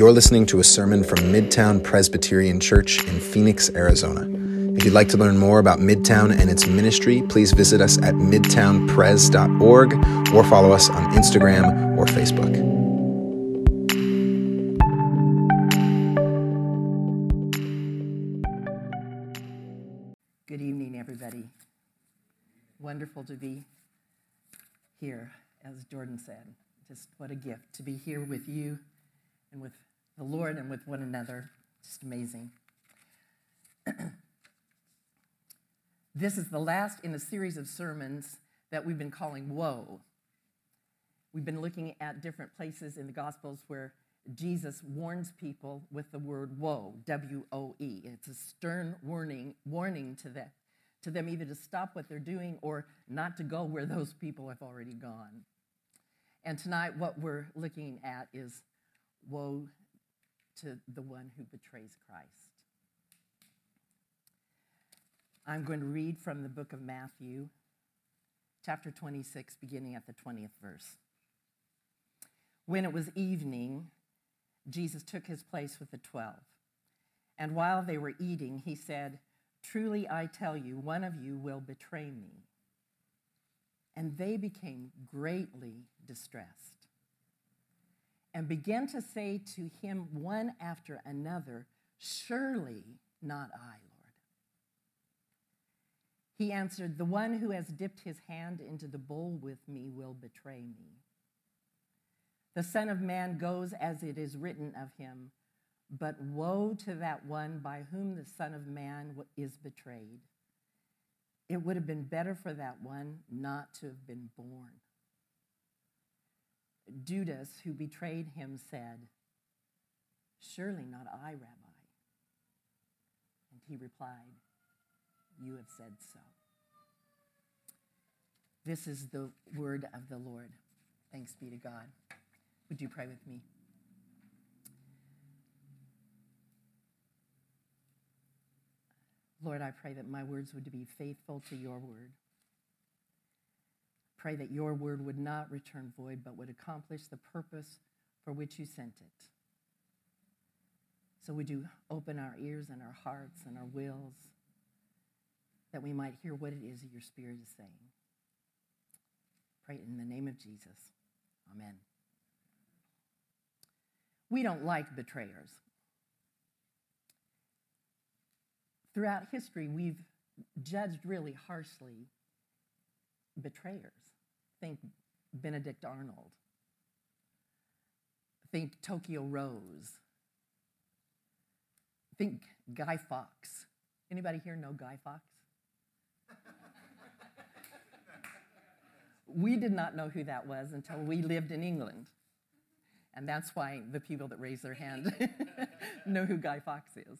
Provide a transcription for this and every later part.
You're listening to a sermon from Midtown Presbyterian Church in Phoenix, Arizona. If you'd like to learn more about Midtown and its ministry, please visit us at midtownpres.org or follow us on Instagram or Facebook. Good evening, everybody. Wonderful to be here, as Jordan said. Just what a gift to be here with you and with the Lord and with one another. Just amazing. this is the last in a series of sermons that we've been calling Woe. We've been looking at different places in the Gospels where Jesus warns people with the word woe, W O E. It's a stern warning, warning to them, to them either to stop what they're doing or not to go where those people have already gone. And tonight, what we're looking at is woe to the one who betrays Christ. I'm going to read from the book of Matthew, chapter 26, beginning at the 20th verse. When it was evening, Jesus took his place with the twelve. And while they were eating, he said, Truly I tell you, one of you will betray me. And they became greatly distressed and began to say to him one after another, Surely not I, Lord. He answered, The one who has dipped his hand into the bowl with me will betray me. The Son of Man goes as it is written of him, but woe to that one by whom the Son of Man is betrayed. It would have been better for that one not to have been born. Judas, who betrayed him, said, Surely not I, Rabbi. And he replied, You have said so. This is the word of the Lord. Thanks be to God. Would you pray with me? Lord, I pray that my words would be faithful to your word. Pray that your word would not return void, but would accomplish the purpose for which you sent it. So would you open our ears and our hearts and our wills that we might hear what it is that your spirit is saying. Pray in the name of Jesus. Amen. We don't like betrayers. Throughout history, we've judged really harshly betrayers. Think Benedict Arnold. Think Tokyo Rose. Think Guy Fawkes. Anybody here know Guy Fawkes? we did not know who that was until we lived in England. And that's why the people that raise their hand know who Guy Fawkes is.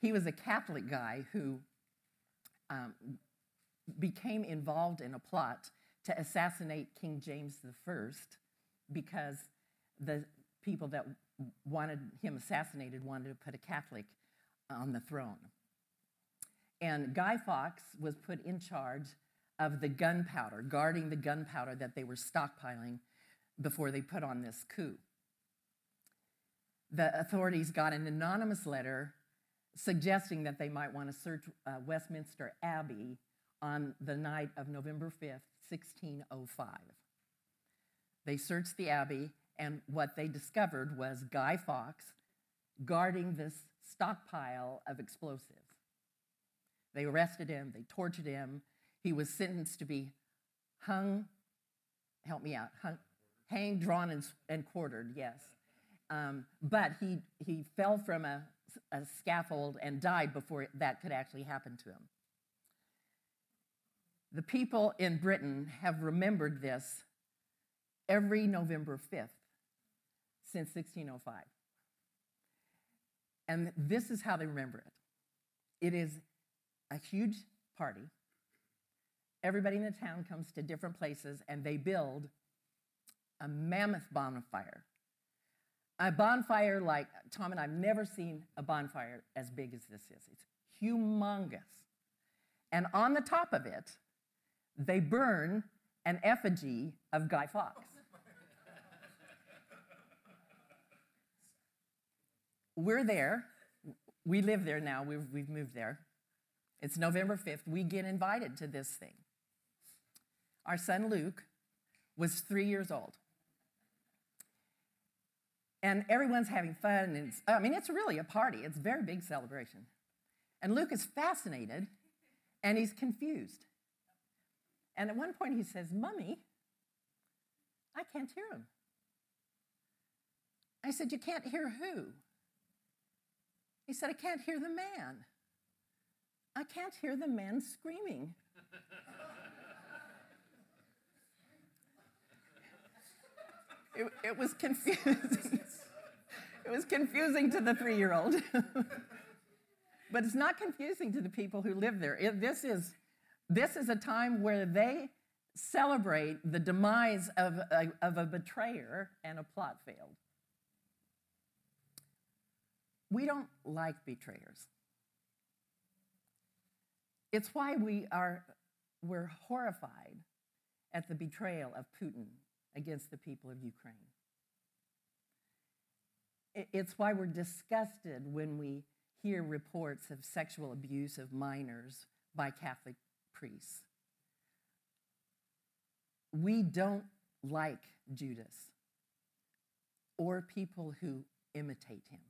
He was a Catholic guy who um, became involved in a plot to assassinate King James I because the people that wanted him assassinated wanted to put a Catholic on the throne. And Guy Fawkes was put in charge of the gunpowder, guarding the gunpowder that they were stockpiling before they put on this coup. The authorities got an anonymous letter suggesting that they might want to search uh, Westminster Abbey on the night of November 5th, 1605. They searched the Abbey, and what they discovered was Guy Fawkes guarding this stockpile of explosives. They arrested him, they tortured him. He was sentenced to be hung, help me out, hung, hanged, drawn, and, and quartered, yes. Um, but he, he fell from a, a scaffold and died before that could actually happen to him. The people in Britain have remembered this every November 5th since 1605. And this is how they remember it it is a huge party. Everybody in the town comes to different places and they build a mammoth bonfire. A bonfire like, Tom and I've never seen a bonfire as big as this is. It's humongous. And on the top of it, they burn an effigy of Guy Fawkes. we're there. We live there now. We've, we've moved there. It's November 5th. We get invited to this thing. Our son Luke was three years old. And everyone's having fun. And I mean, it's really a party, it's a very big celebration. And Luke is fascinated and he's confused. And at one point he says, Mummy, I can't hear him. I said, You can't hear who? He said, I can't hear the man. I can't hear the man screaming. it, it was confusing. it was confusing to the three year old. but it's not confusing to the people who live there. It, this, is, this is a time where they celebrate the demise of a, of a betrayer and a plot failed. We don't like betrayers. It's why we are we're horrified at the betrayal of Putin against the people of Ukraine. It's why we're disgusted when we hear reports of sexual abuse of minors by Catholic priests. We don't like Judas or people who imitate him.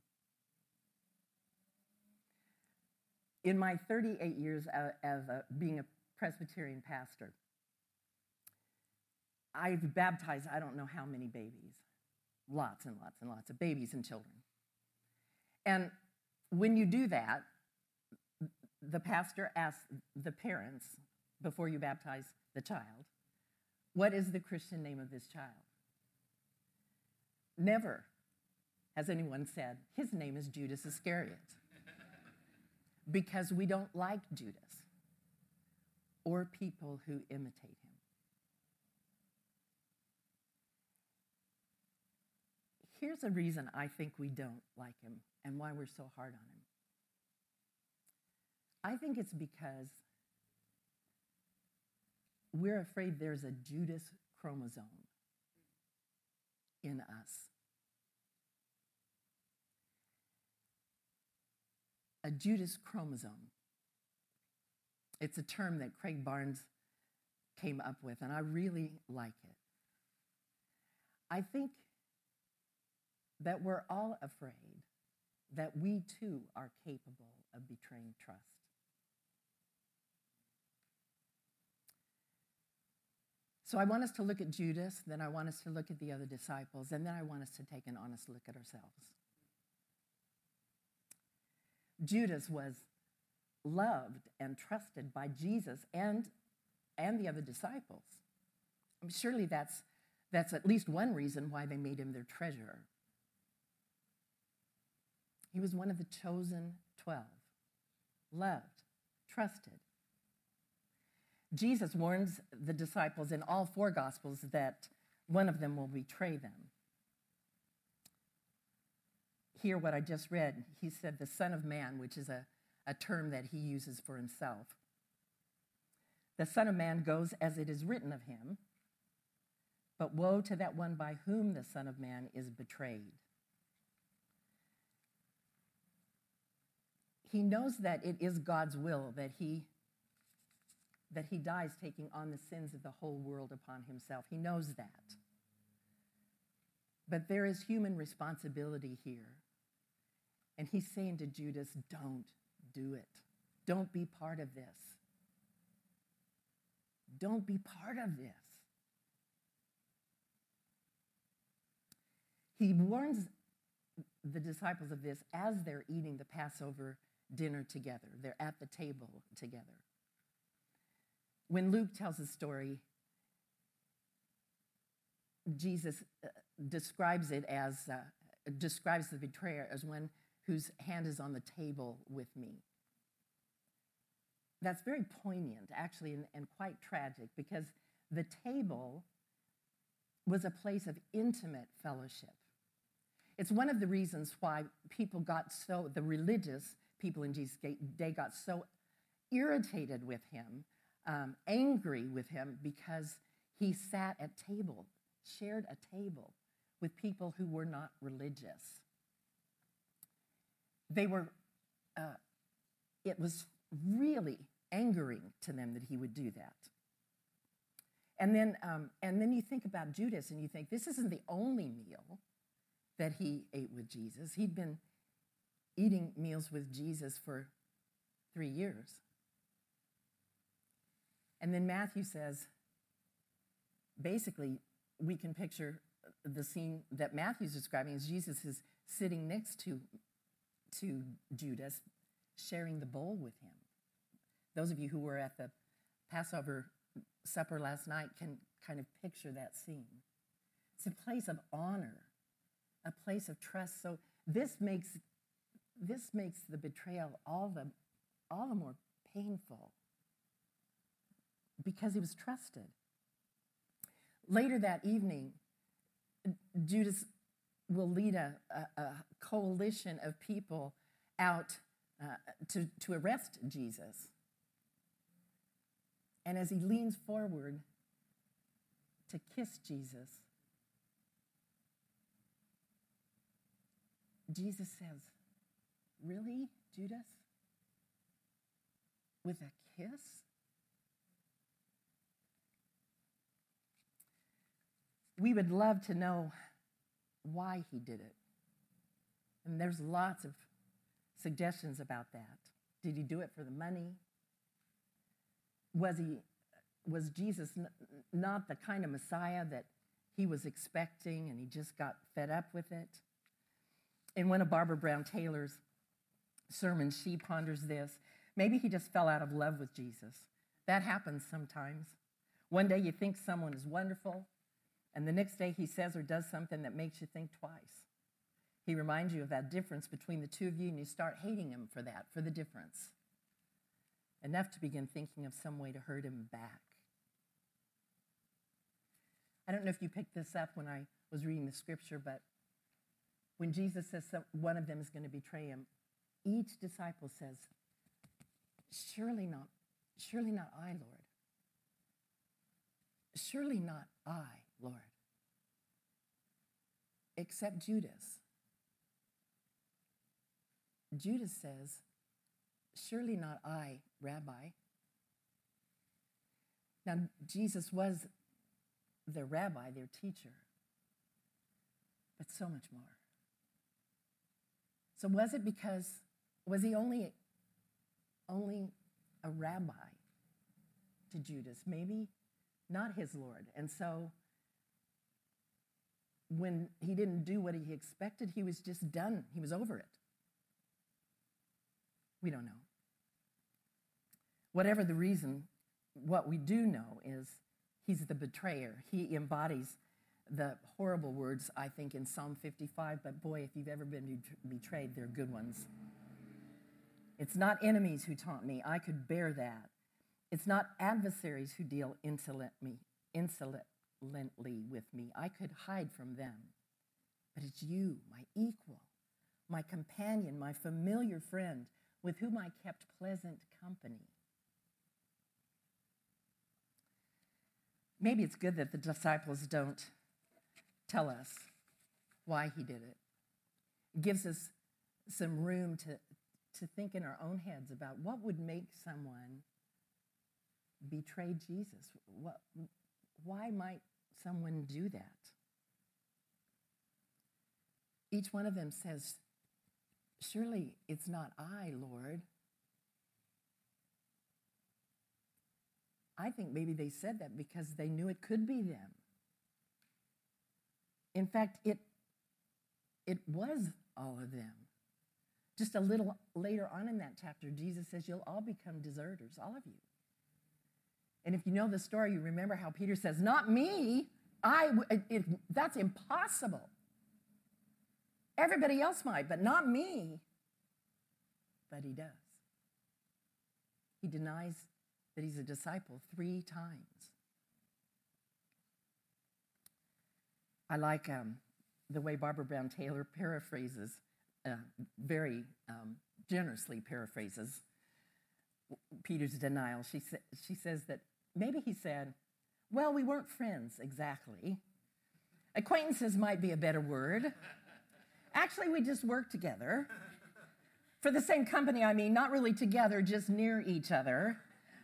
In my 38 years of uh, being a Presbyterian pastor, I've baptized I don't know how many babies, lots and lots and lots of babies and children. And when you do that, the pastor asks the parents before you baptize the child, What is the Christian name of this child? Never has anyone said, His name is Judas Iscariot because we don't like Judas or people who imitate him. Here's a reason I think we don't like him and why we're so hard on him. I think it's because we're afraid there's a Judas chromosome in us. a Judas chromosome. It's a term that Craig Barnes came up with, and I really like it. I think that we're all afraid that we too are capable of betraying trust. So I want us to look at Judas, then I want us to look at the other disciples, and then I want us to take an honest look at ourselves. Judas was loved and trusted by Jesus and, and the other disciples. Surely that's, that's at least one reason why they made him their treasurer. He was one of the chosen 12, loved, trusted. Jesus warns the disciples in all four Gospels that one of them will betray them hear what I just read. He said, the Son of Man, which is a, a term that he uses for himself. The Son of Man goes as it is written of him, but woe to that one by whom the Son of Man is betrayed. He knows that it is God's will that he that he dies taking on the sins of the whole world upon himself. He knows that. But there is human responsibility here. And he's saying to Judas, don't do it. Don't be part of this. Don't be part of this. He warns the disciples of this as they're eating the Passover dinner together. They're at the table together. When Luke tells the story, Jesus uh, describes it as, uh, describes the betrayer as one whose hand is on the table with me. That's very poignant, actually, and, and quite tragic because the table was a place of intimate fellowship. It's one of the reasons why people got so, the religious people in Jesus' day got so irritated with him, um, angry with him, because he sat at table, shared a table with people who were not religious. they were, uh, it was really angering to them that he would do that. And then, um, and then you think about Judas and you think, this isn't the only meal that he ate with Jesus. He'd been eating meals with Jesus for three years. And then Matthew says, basically, we can picture the scene that Matthew's describing as Jesus is sitting next to, to Judas, sharing the bowl with him. Those of you who were at the Passover supper last night can kind of picture that scene. It's a place of honor, a place of trust. So this makes this makes the betrayal all the all the more painful because he was trusted. Later that evening, Judas will lead a, a, a coalition of people out uh, to, to arrest Jesus. And as he leans forward to kiss Jesus, Jesus says, Really, Judas? With a kiss? We would love to know why he did it. And there's lots of suggestions about that. Did he do it for the money? Was he was Jesus not the kind of Messiah that he was expecting and he just got fed up with it? In one of Barbara Brown Taylor's sermons, she ponders this. Maybe he just fell out of love with Jesus. That happens sometimes. One day you think someone is wonderful, and the next day he says or does something that makes you think twice. He reminds you of that difference between the two of you, and you start hating him for that, for the difference. Enough to begin thinking of some way to hurt him back. I don't know if you picked this up when I was reading the scripture, but when Jesus says one of them is going to betray him, each disciple says, Surely not, surely not I, Lord. Surely not I, Lord. Except Judas. Judas says, Surely not I, Rabbi. Now, Jesus was their rabbi, their teacher, but so much more. So, was it because, was he only, only a rabbi to Judas? Maybe not his Lord. And so, when he didn't do what he expected, he was just done. He was over it. We don't know. Whatever the reason, what we do know is he's the betrayer. He embodies the horrible words, I think, in Psalm 55, but boy, if you've ever been betrayed, they're good ones. It's not enemies who taunt me. I could bear that. It's not adversaries who deal insolently, insolently with me. I could hide from them. But it's you, my equal, my companion, my familiar friend, with whom I kept pleasant company. Maybe it's good that the disciples don't tell us why he did it. It gives us some room to, to think in our own heads about what would make someone betray Jesus. What, why might someone do that? Each one of them says, Surely it's not I, Lord. I think maybe they said that because they knew it could be them. In fact, it, it was all of them. Just a little later on in that chapter, Jesus says, You'll all become deserters, all of you. And if you know the story, you remember how Peter says, Not me. I, it, that's impossible. Everybody else might, but not me. But he does. He denies that he's a disciple three times. I like um, the way Barbara Brown Taylor paraphrases, uh, very um, generously paraphrases Peter's denial. She, sa- she says that maybe he said, Well, we weren't friends exactly. Acquaintances might be a better word. Actually, we just worked together. For the same company, I mean, not really together, just near each other.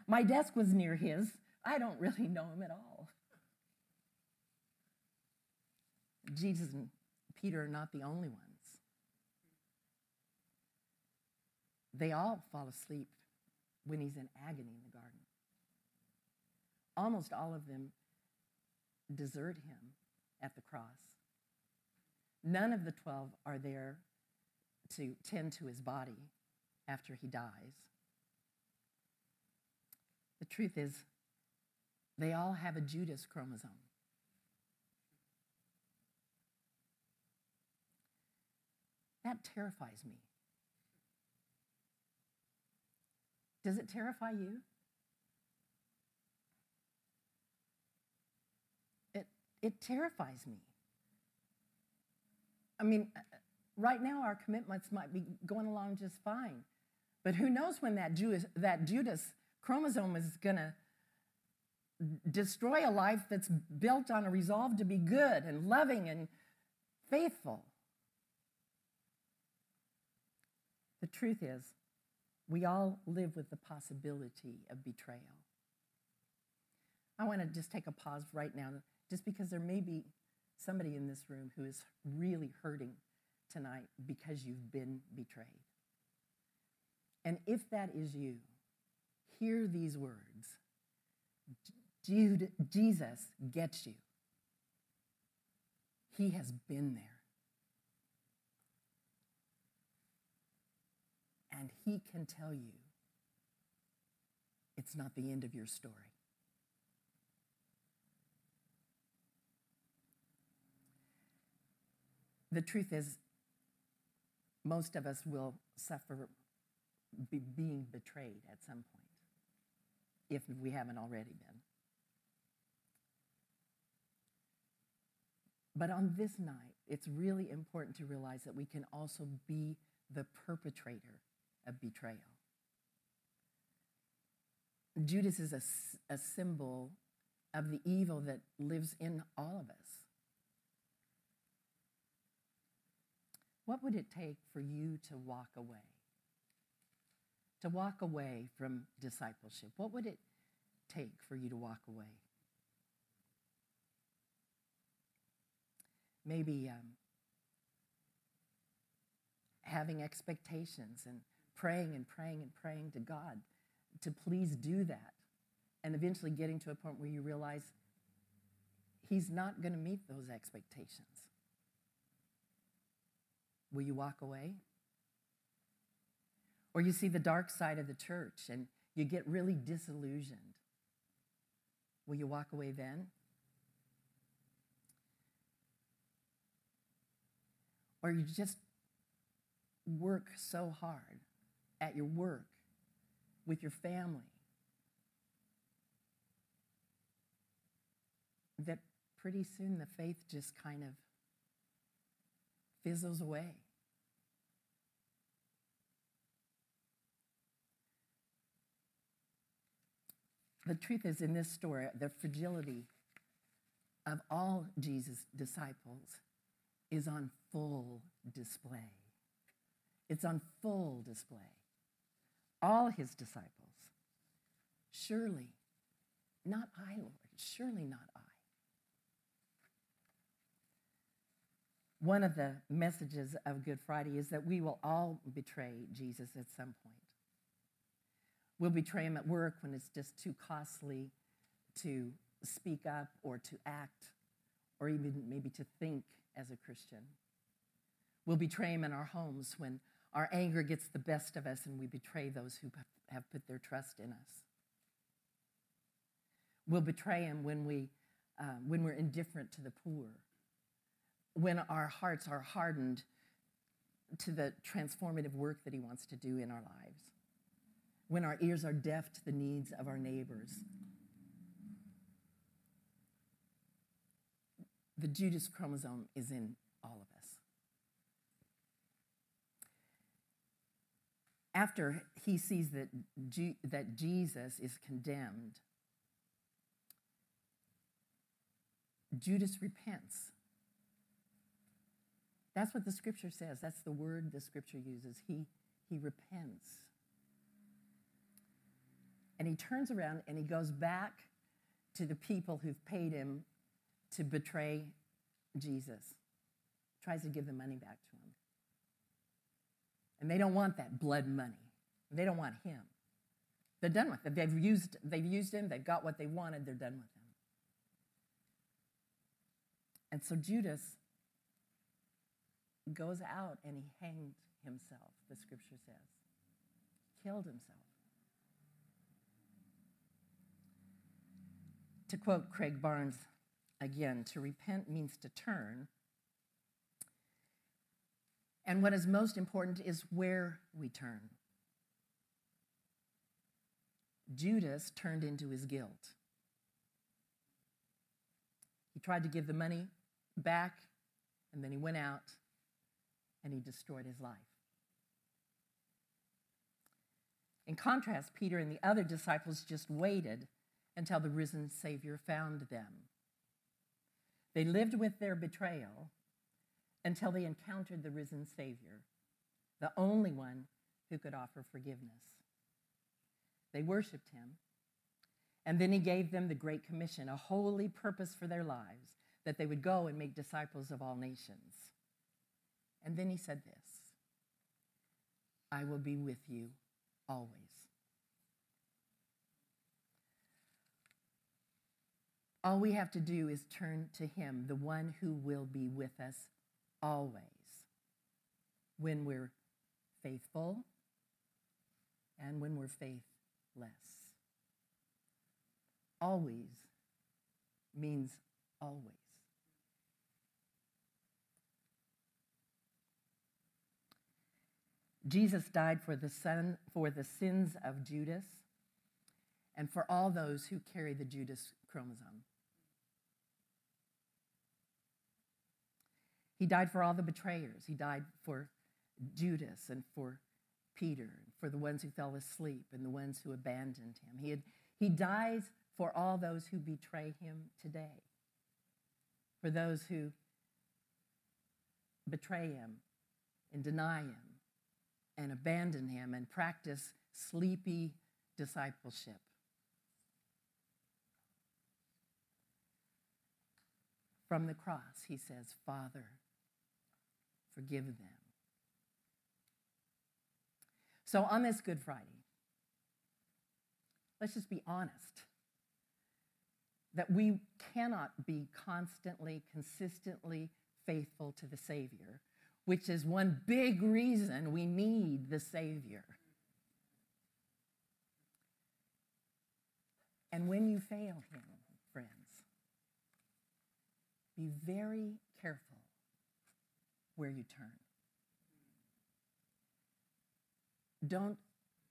My desk was near his. I don't really know him at all. Jesus and Peter are not the only ones. They all fall asleep when he's in agony in the. Almost all of them desert him at the cross. None of the 12 are there to tend to his body after he dies. The truth is, they all have a Judas chromosome. That terrifies me. Does it terrify you? It, terrifies me. I mean, right now our commitments might be going along just fine, but who knows when that Judas, that Judas chromosome is going to destroy a life that's built on a resolve to be good and loving and faithful. The truth is, we all live with the possibility of betrayal. I want to just take a pause right now, just because there may be somebody in this room who is really hurting tonight because you've been betrayed. And if that is you, hear these words Jude, Jesus gets you. He has been there. And he can tell you it's not the end of your story. The truth is, most of us will suffer be being betrayed at some point, if we haven't already been. But on this night, it's really important to realize that we can also be the perpetrator of betrayal. Judas is a, a symbol of the evil that lives in all of us. What would it take for you to walk away? To walk away from discipleship? What would it take for you to walk away? Maybe um, having expectations and praying and praying and praying to God to please do that. And eventually getting to a point where you realize He's not going to meet those expectations. Will you walk away? Or you see the dark side of the church and you get really disillusioned. Will you walk away then? Or you just work so hard at your work, with your family, that pretty soon the faith just kind of fizzles away. The truth is, in this story, the fragility of all Jesus' disciples is on full display. It's on full display. All his disciples. Surely, not I, Lord, surely not I. One of the messages of Good Friday is that we will all betray Jesus at some point. We'll betray him at work when it's just too costly to speak up or to act or even maybe to think as a Christian. We'll betray him in our homes when our anger gets the best of us and we betray those who have put their trust in us. We'll betray him when, we, uh, when we're indifferent to the poor, when our hearts are hardened to the transformative work that he wants to do in our lives, when our ears are deaf to the needs of our neighbors. The Judas chromosome is in all of us. after he sees that, that Jesus is condemned, Judas repents. That's what the scripture says. That's the word the scripture uses. He, he repents. And he turns around and he goes back to the people who've paid him to betray Jesus, tries to give the money back to him. And they don't want that blood money. They don't want him. They're done with it. They've used, they've used him, they've got what they wanted, they're done with him. And so Judas goes out and he hanged himself, the scripture says. Killed himself. To quote Craig Barnes again, to repent means to turn. And what is most important is where we turn. Judas turned into his guilt. He tried to give the money back, and then he went out and he destroyed his life. In contrast, Peter and the other disciples just waited until the risen Savior found them. They lived with their betrayal until they encountered the risen Savior, the only one who could offer forgiveness. They worshiped him, and then he gave them the Great Commission, a holy purpose for their lives, that they would go and make disciples of all nations. And then he said this I will be with you always. All we have to do is turn to him, the one who will be with us always, when we're faithful and when we're faithless. Always means always. Jesus died for the son for the sins of Judas and for all those who carry the Judas chromosome. He died for all the betrayers. He died for Judas and for Peter, and for the ones who fell asleep and the ones who abandoned him. He, had, he dies for all those who betray him today, for those who betray him and deny him and abandon him and practice sleepy discipleship. From the cross, he says, Father, forgive them. So on this Good Friday, let's just be honest that we cannot be constantly, consistently faithful to the Savior which is one big reason we need the Savior. And when you fail Him, friends, be very where you turn. Don't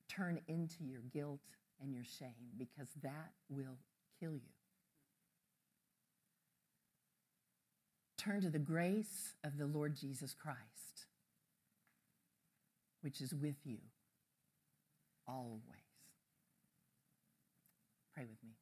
turn into your guilt and your shame because that will kill you. turn to the grace of the Lord Jesus Christ, which is with you always. Pray with me.